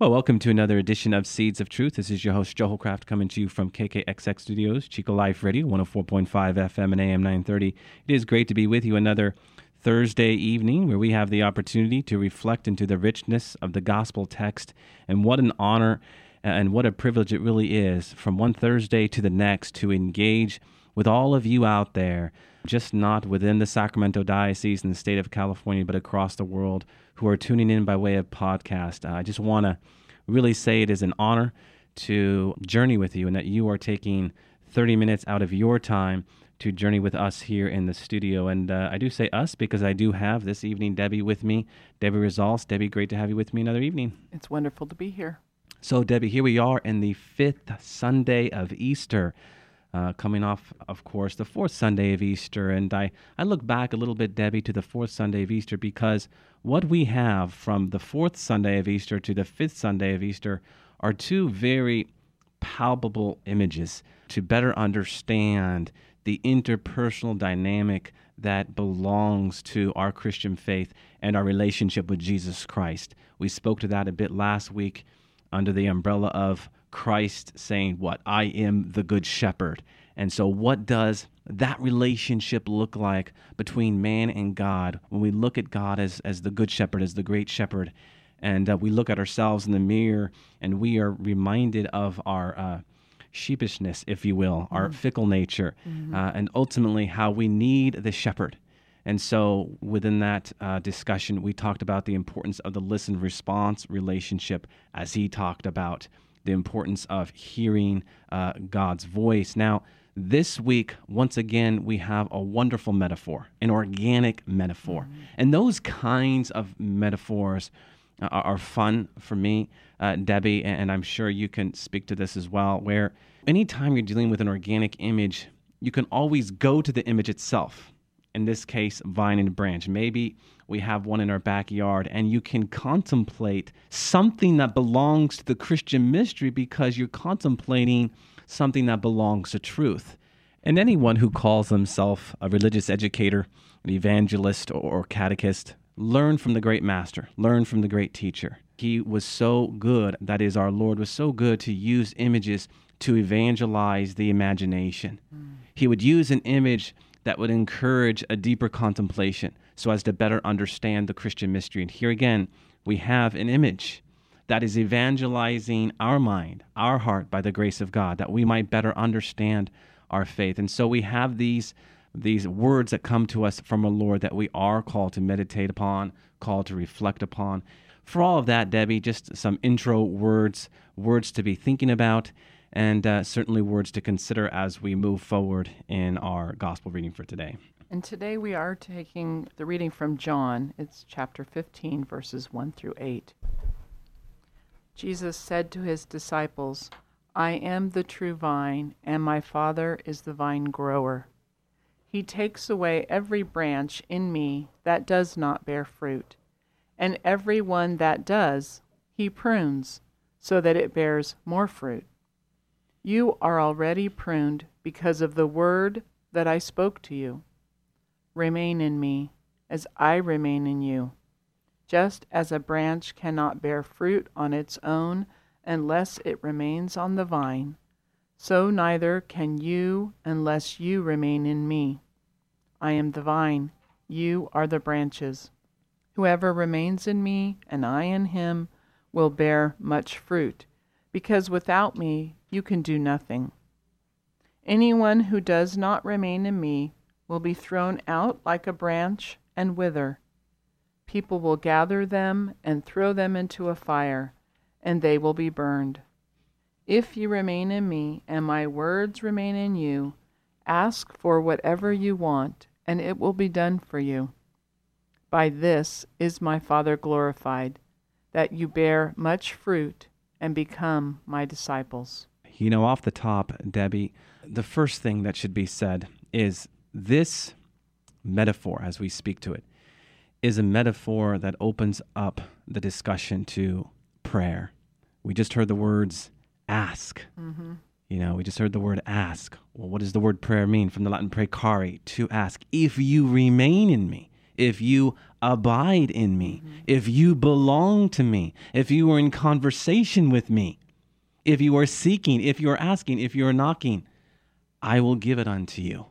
Well, welcome to another edition of Seeds of Truth. This is your host, Joe Hollcraft, coming to you from KKXX Studios, Chico Life Radio, 104.5 FM and AM 930. It is great to be with you another Thursday evening where we have the opportunity to reflect into the richness of the gospel text. And what an honor uh, and what a privilege it really is from one Thursday to the next to engage with all of you out there, just not within the Sacramento Diocese and the state of California, but across the world who are tuning in by way of podcast. Uh, I just want to really say it is an honor to journey with you and that you are taking 30 minutes out of your time to journey with us here in the studio. And uh, I do say us because I do have this evening Debbie with me, Debbie Results. Debbie, great to have you with me another evening. It's wonderful to be here. So, Debbie, here we are in the fifth Sunday of Easter uh, coming off, of course, the fourth Sunday of Easter. And I, I look back a little bit, Debbie, to the fourth Sunday of Easter because what we have from the fourth Sunday of Easter to the fifth Sunday of Easter are two very palpable images to better understand the interpersonal dynamic that belongs to our Christian faith and our relationship with Jesus Christ. We spoke to that a bit last week under the umbrella of Christ saying, What? I am the good shepherd. And so, what does that relationship look like between man and God when we look at God as, as the good shepherd, as the great shepherd, and uh, we look at ourselves in the mirror and we are reminded of our uh, sheepishness, if you will, mm-hmm. our fickle nature, mm-hmm. uh, and ultimately how we need the shepherd. And so, within that uh, discussion, we talked about the importance of the listen response relationship as he talked about the importance of hearing uh, God's voice. Now, this week, once again, we have a wonderful metaphor, an organic metaphor. Mm-hmm. And those kinds of metaphors are, are fun for me, uh, Debbie, and I'm sure you can speak to this as well, where anytime you're dealing with an organic image, you can always go to the image itself in this case, vine and branch. Maybe we have one in our backyard, and you can contemplate something that belongs to the Christian mystery because you're contemplating something that belongs to truth. And anyone who calls himself a religious educator, an evangelist, or catechist, learn from the great master, learn from the great teacher. He was so good, that is, our Lord was so good to use images to evangelize the imagination. Mm. He would use an image that would encourage a deeper contemplation so as to better understand the Christian mystery. And here again, we have an image that is evangelizing our mind, our heart by the grace of God, that we might better understand our faith. And so we have these these words that come to us from our Lord that we are called to meditate upon, called to reflect upon. For all of that, Debbie, just some intro words, words to be thinking about and uh, certainly words to consider as we move forward in our gospel reading for today. And today we are taking the reading from John. It's chapter 15, verses 1 through 8. Jesus said to his disciples, I am the true vine, and my Father is the vine grower. He takes away every branch in me that does not bear fruit, and every one that does, he prunes, so that it bears more fruit. You are already pruned because of the word that I spoke to you. Remain in me, as I remain in you. Just as a branch cannot bear fruit on its own unless it remains on the vine, so neither can you unless you remain in me. I am the vine, you are the branches. Whoever remains in me and I in him will bear much fruit, because without me you can do nothing. Anyone who does not remain in me will be thrown out like a branch and wither. People will gather them and throw them into a fire, and they will be burned. If you remain in me and my words remain in you, ask for whatever you want, and it will be done for you. By this is my Father glorified, that you bear much fruit and become my disciples. You know, off the top, Debbie, the first thing that should be said is this metaphor as we speak to it is a metaphor that opens up the discussion to prayer. We just heard the words ask. Mm-hmm. You know, we just heard the word ask. Well, what does the word prayer mean? From the Latin precari, to ask. If you remain in me, if you abide in me, Mm-hmm. if you belong to me, if you are in conversation with me, if you are seeking, if you are asking, if you are knocking, I will give it unto you.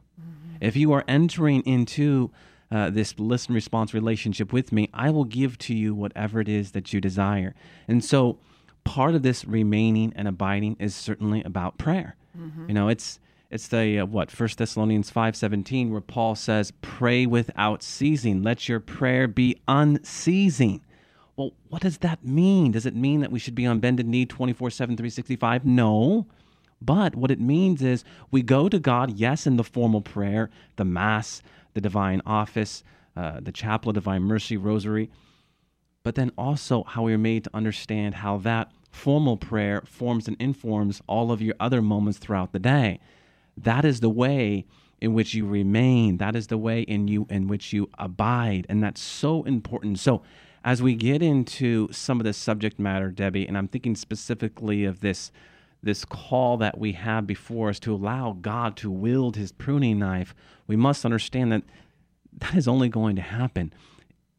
If you are entering into uh, this listen response relationship with me, I will give to you whatever it is that you desire. And so, part of this remaining and abiding is certainly about prayer. You know, it's it's the uh, what First Thessalonians five seventeen where Paul says, "Pray without ceasing. Let your prayer be unceasing." Well, what does that mean? Does it mean that we should be on bended knee 24 7, 365? No. But what it means is we go to God, yes, in the formal prayer, the Mass, the Divine Office, uh, the Chaplet of Divine Mercy, Rosary, but then also how we are made to understand how that formal prayer forms and informs all of your other moments throughout the day. That is the way in which you remain. That is the way in you in which you abide, and that's so important. So, as we get into some of the subject matter, Debbie, and I'm thinking specifically of this this call that we have before us to allow God to wield his pruning knife, we must understand that that is only going to happen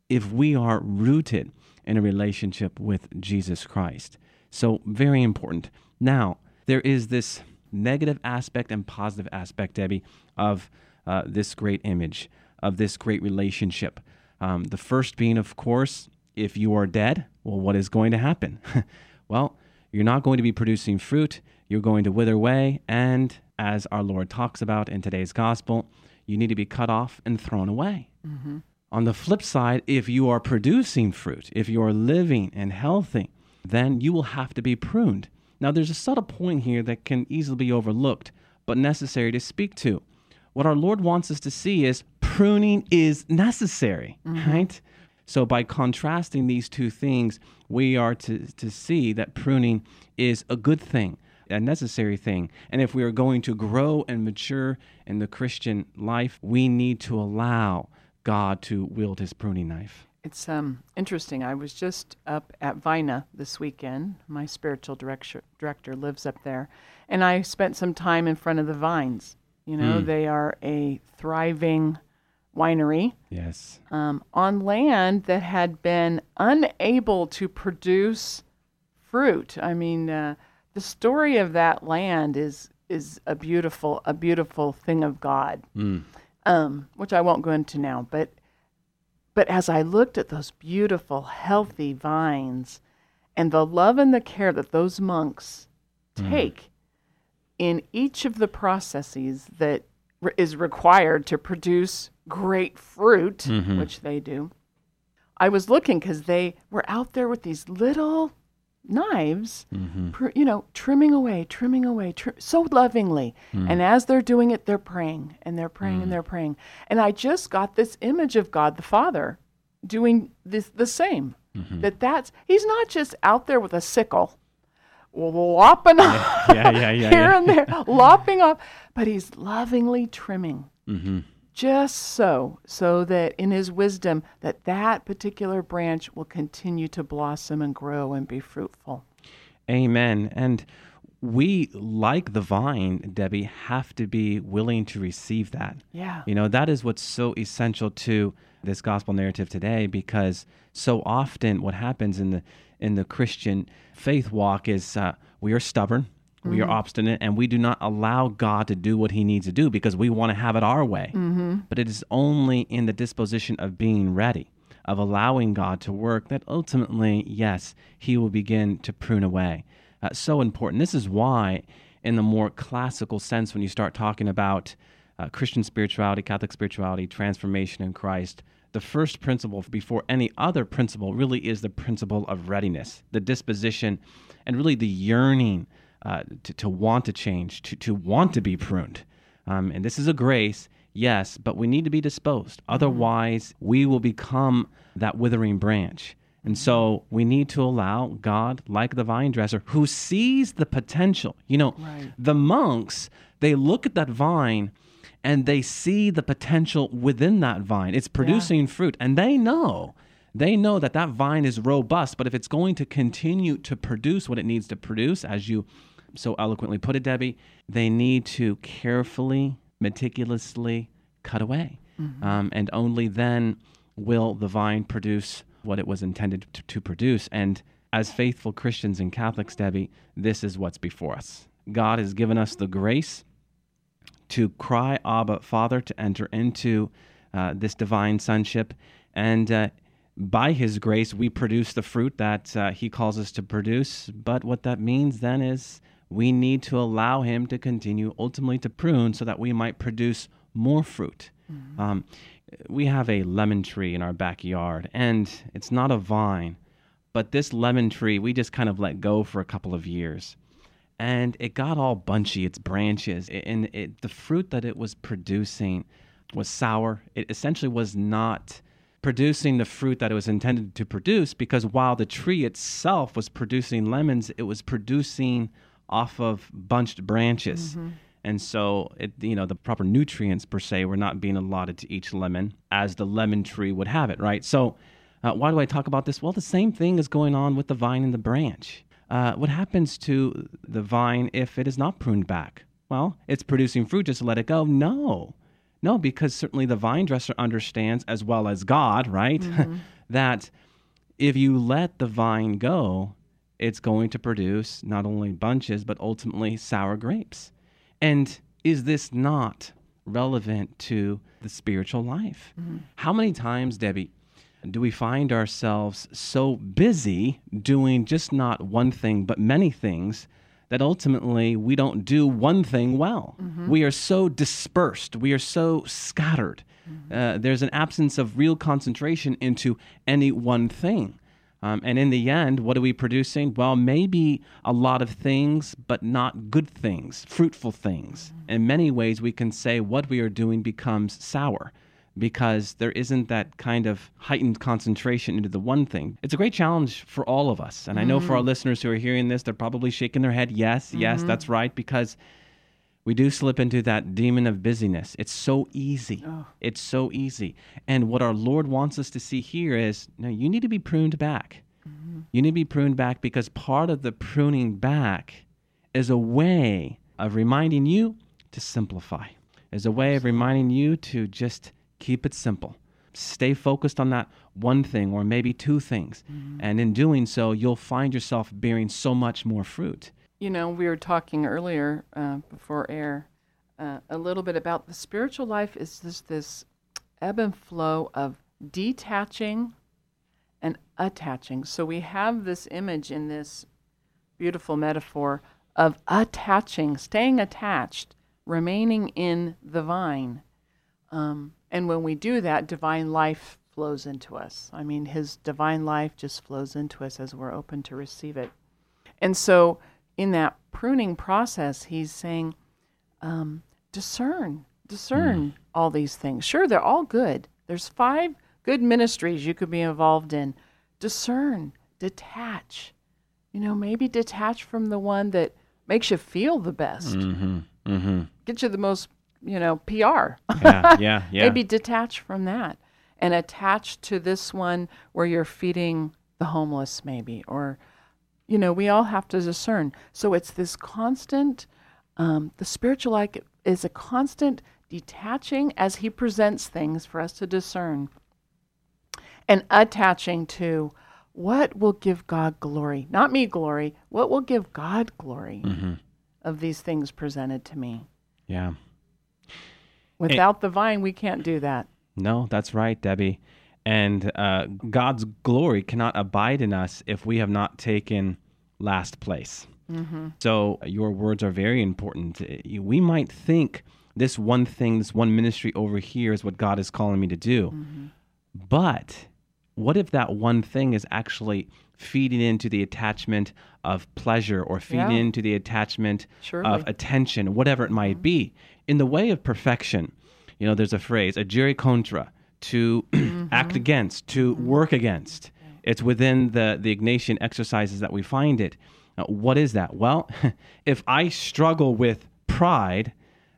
if we are rooted in a relationship with Jesus Christ. So, very important. Now, there is this negative aspect and positive aspect, Debbie, of uh, this great image, of this great relationship. Um, the first being, of course, if you are dead, well, what is going to happen? well, you're not going to be producing fruit. You're going to wither away. And as our Lord talks about in today's gospel, you need to be cut off and thrown away. Mm-hmm. On the flip side, if you are producing fruit, if you are living and healthy, then you will have to be pruned. Now, there's a subtle point here that can easily be overlooked, but necessary to speak to. What our Lord wants us to see is pruning is necessary, mm-hmm. right? So, by contrasting these two things, we are to, to see that pruning is a good thing, a necessary thing. And if we are going to grow and mature in the Christian life, we need to allow God to wield his pruning knife. It's um, interesting. I was just up at Vina this weekend. My spiritual director, director lives up there. And I spent some time in front of the vines. You know, they are a thriving winery Yes. um, on land that had been unable to produce fruit. I mean, uh, the story of that land is is a beautiful a beautiful thing of God, um, which I won't go into now. But but as I looked at those beautiful, healthy vines, and the love and the care that those monks take in each of the processes that re- is required to produce great fruit, mm-hmm. which they do. I was looking because they were out there with these little knives, mm-hmm. pr- you know, trimming away, trimming away, tri- so lovingly. Mm. And as they're doing it, they're praying and they're praying and mm. they're praying. And I just got this image of God the Father doing this the same. Mm-hmm. That that's he's not just out there with a sickle lopping off Yeah, yeah, yeah. here and there, lopping off, but he's lovingly trimming. Mm-hmm. Just so, so that in his wisdom, that that particular branch will continue to blossom and grow and be fruitful. Amen. And we, like the vine, Debbie, have to be willing to receive that. Yeah. You know, that is what's so essential to this gospel narrative today because so often what happens in the in the Christian faith walk is uh, we are stubborn, we are obstinate, and we do not allow God to do what he needs to do because we want to have it our way. But it is only in the disposition of being ready, of allowing God to work, that ultimately, yes, he will begin to prune away. Uh, so important. This is why, in the more classical sense, when you start talking about uh, Christian spirituality, Catholic spirituality, transformation in Christ, the first principle before any other principle really is the principle of readiness, the disposition, and really the yearning uh, to, to want to change, to, to want to be pruned. Um, and this is a grace, yes, but we need to be disposed. Otherwise, we will become that withering branch. And so we need to allow God, like the vine dresser, who sees the potential. You know, Right. the monks, they look at that vine and they see the potential within that vine. It's producing fruit, and they know. They know that that vine is robust, but if it's going to continue to produce what it needs to produce, as you so eloquently put it, Debbie, they need to carefully, meticulously cut away. Um, and only then will the vine produce what it was intended to, to produce. And as faithful Christians and Catholics, Debbie, this is what's before us. God has given us the grace to cry, Abba, Father, to enter into uh, this divine sonship. And uh, by His grace, we produce the fruit that uh, He calls us to produce. But what that means then is we need to allow Him to continue ultimately to prune so that we might produce more fruit. Um, we have a lemon tree in our backyard, and it's not a vine, but this lemon tree we just kind of let go for a couple of years. And it got all bunchy its branches and it, the fruit that it was producing was sour. It essentially was not producing the fruit that it was intended to produce because while the tree itself was producing lemons it was producing off of bunched branches and so it you know the proper nutrients per se were not being allotted to each lemon as the lemon tree would have it right so uh, why do I talk about this? Well, the same thing is going on with the vine and the branch. Uh, what happens to the vine if it is not pruned back? Well, it's producing fruit, just let it go. No, no, because certainly the vine dresser understands, as well as God, right, that if you let the vine go, it's going to produce not only bunches, but ultimately sour grapes. And is this not relevant to the spiritual life? Mm-hmm. How many times, Debbie, do we find ourselves so busy doing just not one thing, but many things that ultimately we don't do one thing well? Mm-hmm. We are so dispersed, we are so scattered. Mm-hmm. Uh, there's an absence of real concentration into any one thing. Um, and in the end, what are we producing? Well, maybe a lot of things, but not good things, fruitful things. Mm-hmm. In many ways, we can say what we are doing becomes sour because there isn't that kind of heightened concentration into the one thing. It's a great challenge for all of us. And I know for our mm-hmm. listeners who are hearing this, they're probably shaking their head. Yes, yes, that's mm-hmm. right, because we do slip into that demon of busyness. It's so easy. Oh. It's so easy. And what our Lord wants us to see here is no, you need to be pruned back. Mm-hmm. You need to be pruned back because part of the pruning back is a way of reminding you to simplify, is a way of reminding you to just keep it simple. Stay focused on that one thing or maybe two things. Mm-hmm. And in doing so, you'll find yourself bearing so much more fruit. You know, we were talking earlier uh, before air uh, a little bit about the spiritual life is just this ebb and flow of detaching and attaching. So we have this image in this beautiful metaphor of attaching, staying attached, remaining in the vine. Um, and when we do that, divine life flows into us. I mean, His divine life just flows into us as we're open to receive it. And so, in that pruning process, He's saying, um, discern, discern all these things. Sure, they're all good. There's five good ministries you could be involved in. Discern, detach. You know, maybe detach from the one that makes you feel the best, Mm-hmm. Mm-hmm. get you the most, you know, PR. Yeah, yeah, yeah. Maybe detach from that and attach to this one where you're feeding the homeless, maybe, or, you know, we all have to discern. So it's this constant, um, the spiritual life is a constant detaching as He presents things for us to discern and attaching to what will give God glory, not me glory, what will give God glory Mm-hmm. of these things presented to me. Yeah. Without the vine, we can't do that. No, that's right, Debbie. And uh, God's glory cannot abide in us if we have not taken last place. So your words are very important. Uh, We might think this one thing, this one ministry over here is what God is calling me to do. But what if that one thing is actually feeding into the attachment of pleasure or feeding Yeah. into the attachment Surely. of attention, whatever it might be? In the way of perfection, you know, there's a phrase, a agere contra, to mm-hmm. act against, to mm-hmm. work against. It's within the, the Ignatian exercises that we find it. Now, what is that? Well, if I struggle with pride,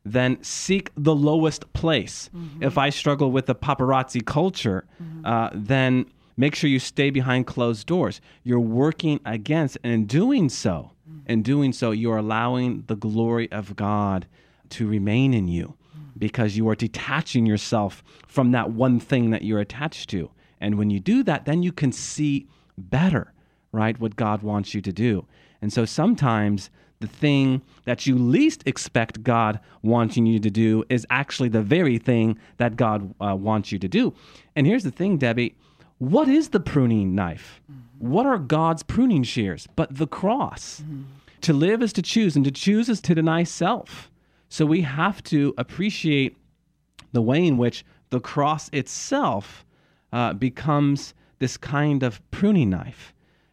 then seek the lowest place. Mm-hmm. If I struggle with the paparazzi culture, uh, then make sure you stay behind closed doors. You're working against, and in doing so, in doing so, you're allowing the glory of God to remain in you because you are detaching yourself from that one thing that you're attached to. And when you do that, then you can see better, right, what God wants you to do. And so sometimes the thing that you least expect God wanting you to do is actually the very thing that God uh, wants you to do. And here's the thing, Debbie what is the pruning knife? What are God's pruning shears? But the cross. To live is to choose, and to choose is to deny self. So we have to appreciate the way in which the cross itself uh, becomes this kind of pruning knife.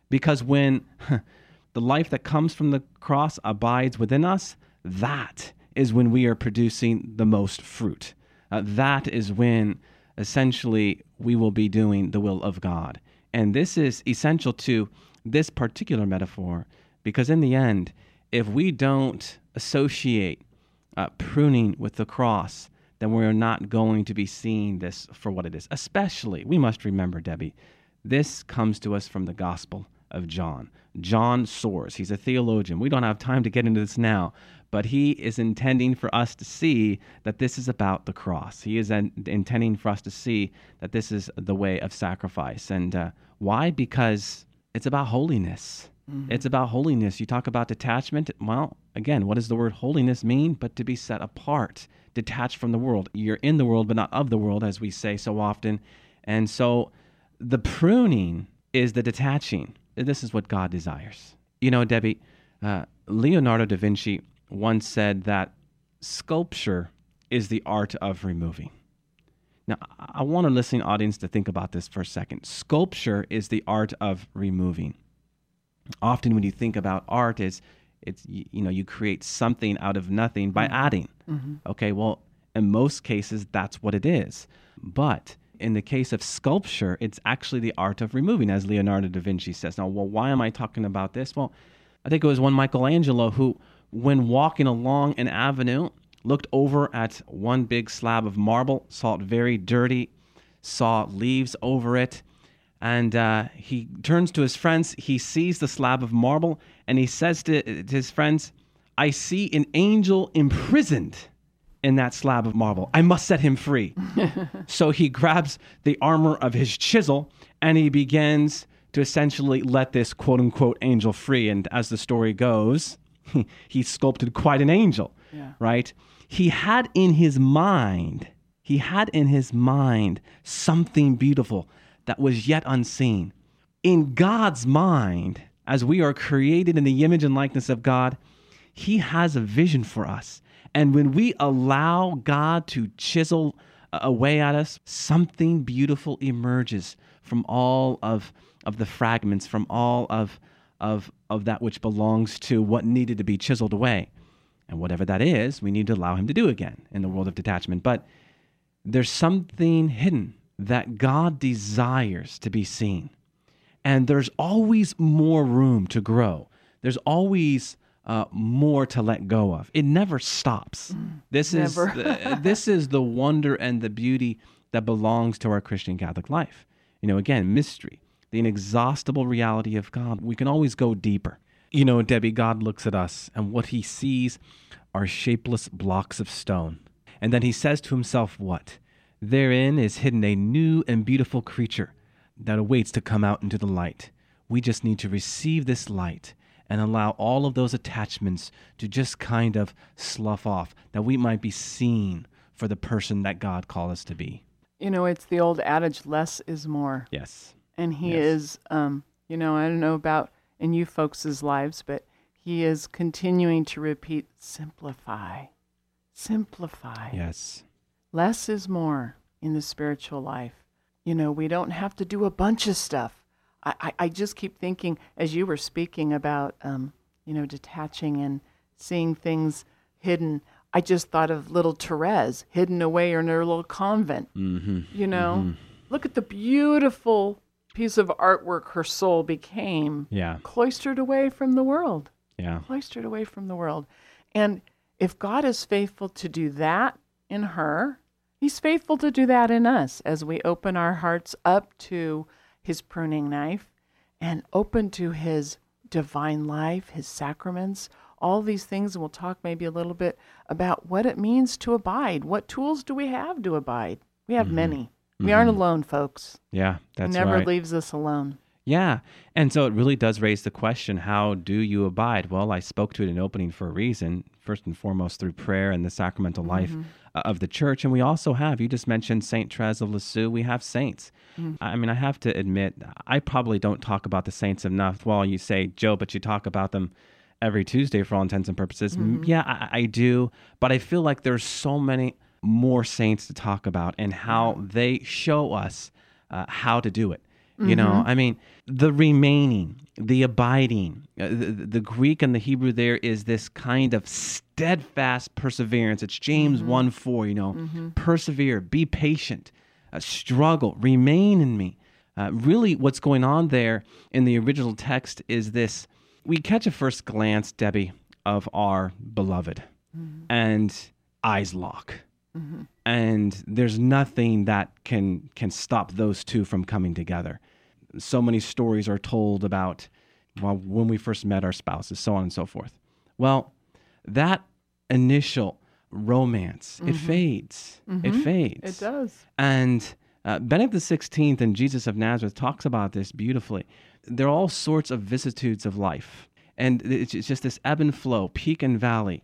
Because when the life that comes from the cross abides within us, that is when we are producing the most fruit. Uh, that is when essentially we will be doing the will of God. And this is essential to this particular metaphor because, in the end, if we don't associate uh, pruning with the cross, then we're not going to be seeing this for what it is. Especially, we must remember, Debbie, this comes to us from the Gospel of John. John soars. He's a theologian. We don't have time to get into this now, but he is intending for us to see that this is about the cross. He is an, intending for us to see that this is the way of sacrifice. And uh, why? Because it's about holiness. It's about holiness. You talk about detachment. Well, again, what does the word holiness mean? But to be set apart, detached from the world. You're in the world, but not of the world, as we say so often. And so the pruning is the detaching. This is what God desires. You know, Debbie, uh, Leonardo da Vinci once said that sculpture is the art of removing. Now, I want our listening audience to think about this for a second. Sculpture is the art of removing. Often, when you think about art, is it's you, you know you create something out of nothing by mm-hmm. adding. Mm-hmm. Okay, well, in most cases, that's what it is. But in the case of sculpture, it's actually the art of removing, as Leonardo da Vinci says. Now, well, why am I talking about this? Well, I think it was one Michelangelo who, when walking along an avenue, looked over at one big slab of marble, saw it very dirty, saw leaves over it, and uh, he turns to his friends. He sees the slab of marble, and he says to, to his friends, I see an angel imprisoned in that slab of marble. I must set him free. so he grabs the armor of his chisel and he begins to essentially let this quote unquote angel free. And as the story goes, he sculpted quite an angel, Yeah. right? He had in his mind, he had in his mind something beautiful that was yet unseen. In God's mind, as we are created in the image and likeness of God, he has a vision for us. And when we allow God to chisel uh, away at us, something beautiful emerges from all of, of the fragments, from all of, of, of that which belongs to what needed to be chiseled away. And whatever that is, we need to allow Him to do again in the world of detachment. But there's something hidden that God desires to be seen. And there's always more room to grow. There's always uh, more to let go of. It never stops. This is the, this is the wonder and the beauty that belongs to our Christian Catholic life. You know, again, mystery, the inexhaustible reality of God. We can always go deeper. You know, Debbie, God looks at us, and what He sees are shapeless blocks of stone. And then He says to Himself, "What? Therein is hidden a new and beautiful creature." that awaits to come out into the light. We just need to receive this light and allow all of those attachments to just kind of slough off, that we might be seen for the person that God called us to be. You know, it's the old adage less is more. Yes. And he Yes. is, um, you know, I don't know about in you folks' lives, but he is continuing to repeat simplify, simplify. Yes. Less is more in the spiritual life. You know, we don't have to do a bunch of stuff. I, I, I just keep thinking, as you were speaking about, um, you know, detaching and seeing things hidden, I just thought of little Therese hidden away in her little convent. Mm-hmm. You know, look at the beautiful piece of artwork her soul became, Yeah. cloistered away from the world Yeah. cloistered away from the world. And if God is faithful to do that in her, He's faithful to do that in us as we open our hearts up to His pruning knife and open to His divine life, His sacraments, all these things. And we'll talk maybe a little bit about what it means to abide. What tools do we have to abide? We have mm-hmm. many. We mm-hmm. aren't alone, folks. Yeah, that's He never right. leaves us alone. Yeah. And so it really does raise the question how do you abide? Well, I spoke to it in opening for a reason, first and foremost through prayer and the sacramental life uh, of the church. And we also have, you just mentioned St. Therese of Lisieux, we have saints. I mean, I have to admit, I probably don't talk about the saints enough. Well, you say, Joe, but you talk about them every Tuesday for all intents and purposes. M- Yeah, I, I do. But I feel like there's so many more saints to talk about and how they show us uh, how to do it. You know, I mean, the remaining, the abiding, uh, the, the Greek and the Hebrew there is this kind of steadfast perseverance. It's James 1 4, you know, persevere, be patient, uh, struggle, remain in me. Uh, really, what's going on there in the original text is this we catch a first glance, Debbie, of our beloved, and eyes lock. And there's nothing that can can stop those two from coming together. So many stories are told about well when we first met our spouses, so on and so forth. Well, that initial romance it fades. It fades. It does. And uh, Benedict XVI and Jesus of Nazareth talks about this beautifully. There are all sorts of vicissitudes of life, and it's it's just this ebb and flow, peak and valley.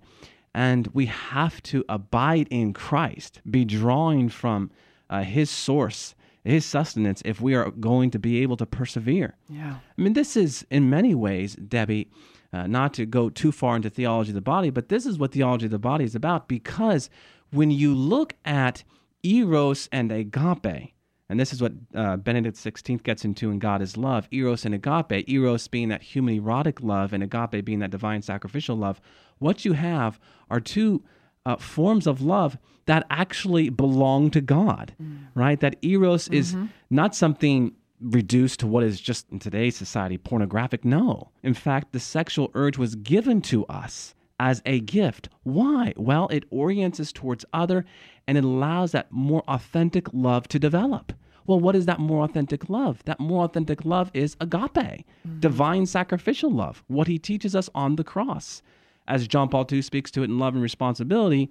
And we have to abide in Christ, be drawing from uh, His source, His sustenance, if we are going to be able to persevere. Yeah. I mean, this is in many ways, Debbie, uh, not to go too far into theology of the body, but this is what theology of the body is about because when you look at eros and agape, and this is what uh, Benedict XVI gets into in God is Love, eros and agape, eros being that human erotic love and agape being that divine sacrificial love, what you have are two uh, forms of love that actually belong to God, mm. right? That eros is mm-hmm. not something reduced to what is just in today's society pornographic. No. In fact, the sexual urge was given to us as a gift. Why? Well, it orients us towards other and it allows that more authentic love to develop. Well, what is that more authentic love? That more authentic love is agape, mm-hmm. divine sacrificial love, what he teaches us on the cross. As John Paul II speaks to it in Love and Responsibility,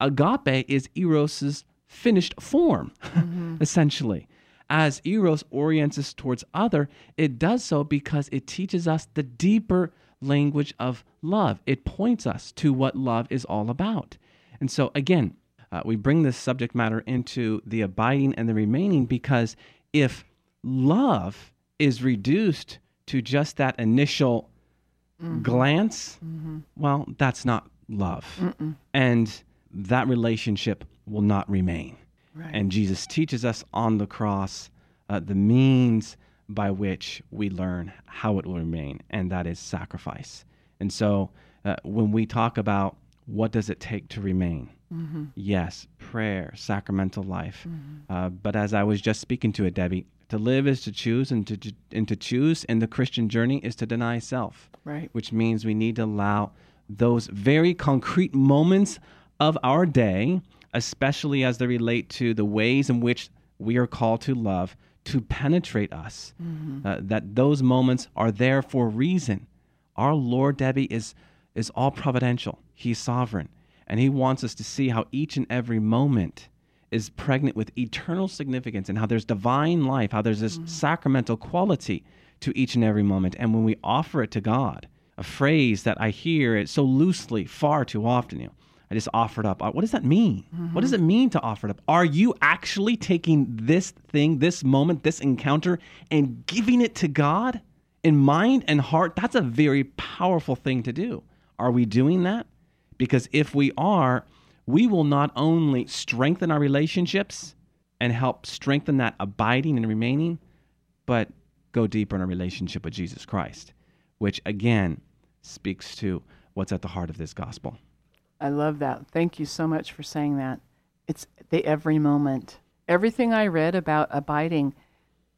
agape is Eros's finished form, essentially. As Eros orients us towards other, it does so because it teaches us the deeper language of love. It points us to what love is all about. And so, again, uh, we bring this subject matter into the abiding and the remaining because if love is reduced to just that initial glance, well, that's not love. And that relationship will not remain. Right. And Jesus teaches us on the cross uh, the means by which we learn how it will remain, and that is sacrifice. And so uh, when we talk about what does it take to remain, yes, prayer, sacramental life. Uh, but as I was just speaking to it, Debbie, to live is to choose, and to, and to choose in the Christian journey is to deny self Right. which means we need to allow those very concrete moments of our day, especially as they relate to the ways in which we are called to love, to penetrate us. Uh, that those moments are there for a reason. Our Lord, Debbie, is, is all providential, He's sovereign, and He wants us to see how each and every moment is pregnant with eternal significance and how there's divine life, how there's this sacramental quality to each and every moment. And when we offer it to God, a phrase that I hear it so loosely far too often, you know, I just offered up. Uh, What does that mean? What does it mean to offer it up? Are you actually taking this thing, this moment, this encounter, and giving it to God in mind and heart? That's a very powerful thing to do. Are we doing that? Because if we are, we will not only strengthen our relationships and help strengthen that abiding and remaining, but go deeper in our relationship with Jesus Christ, which again speaks to what's at the heart of this gospel. I love that. Thank you so much for saying that. It's the every moment. Everything I read about abiding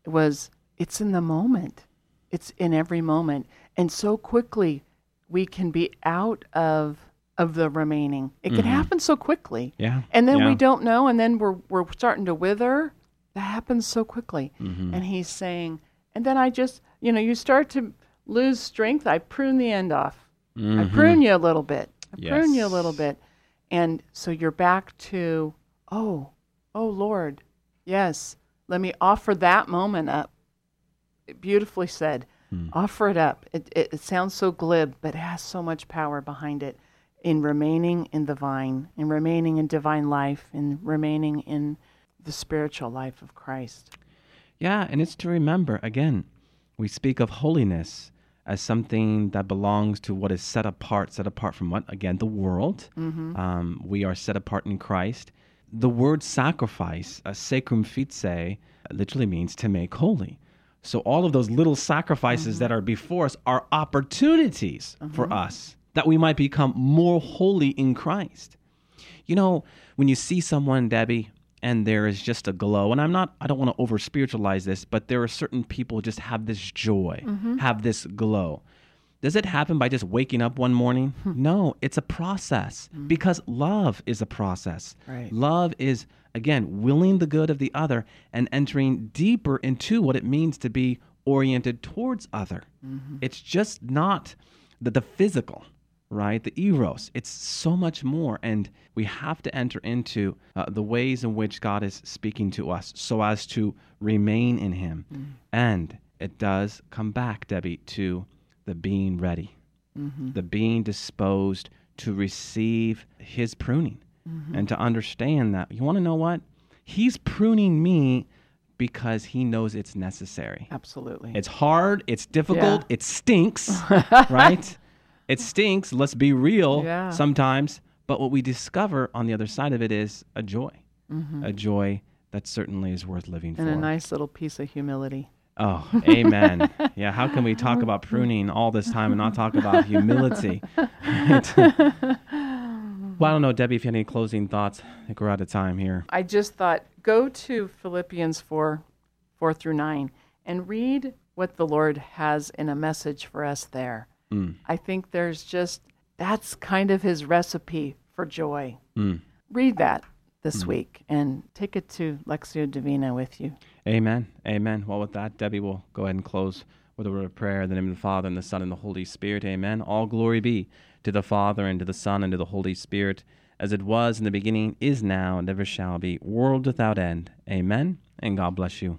was it's in the moment. It's in every moment. And so quickly we can be out of of the remaining. It can happen so quickly. Yeah. And then yeah. we don't know, and then we're we're starting to wither. That happens so quickly. Mm-hmm. And he's saying, and then I just, you know, you start to lose strength. I prune the end off. I prune you a little bit. I prune you a little Mm-hmm. Bit. And so you're back to, oh, oh Lord, yes, let me offer that moment up. Beautifully said. Hmm. Offer it up. It, it, it sounds so glib, but it has so much power behind it in remaining in the vine, in remaining in divine life, in remaining in the spiritual life of Christ. Yeah, and it's to remember again, we speak of holiness as something that belongs to what is set apart, set apart from what? Again, the world. Mm-hmm. Um, we are set apart in Christ. The word sacrifice, a sacrum facere, literally means to make holy. So all of those little sacrifices mm-hmm. that are before us are opportunities for mm-hmm. us that we might become more holy in Christ. You know, when you see someone, Debbie, and there is just a glow, and I'm not, I don't want to over spiritualize this, but there are certain people just have this joy, mm-hmm. have this glow. Does it happen by just waking up one morning? Hmm. no, it's a process mm-hmm. because love is a process. Right. Love is, again, willing the good of the other and entering deeper into what it means to be oriented towards other. Mm-hmm. It's just not the, the physical, right? The eros. It's so much more. And we have to enter into uh, the ways in which God is speaking to us so as to remain in Him. Mm-hmm. And it does come back, Debbie, to the being ready, mm-hmm. the being disposed to receive His pruning mm-hmm. and to understand that. You want to know what? He's pruning me because He knows it's necessary. Absolutely. It's hard, it's difficult, Yeah. it stinks, right? It stinks, let's be real Yeah. sometimes. But what we discover on the other side of it is a joy, a joy that certainly is worth living Mm-hmm. and for. a nice little piece of humility. Oh, amen. yeah, how can we talk about pruning all this time and not talk about humility? well, I don't know, Debbie, if you had any closing thoughts. I think we're out of time here. I just thought go to Philippians 4 4 through 9 and read what the Lord has in a message for us there. Mm. I think there's just that's kind of his recipe for joy. Mm. Read that this mm. week and take it to Lectio Divina with you. Amen. Amen. Well, with that, Debbie will go ahead and close with a word of prayer in the name of the Father, and the Son, and the Holy Spirit. Amen. All glory be to the Father, and to the Son, and to the Holy Spirit, as it was in the beginning, is now, and ever shall be, world without end. Amen. And God bless you.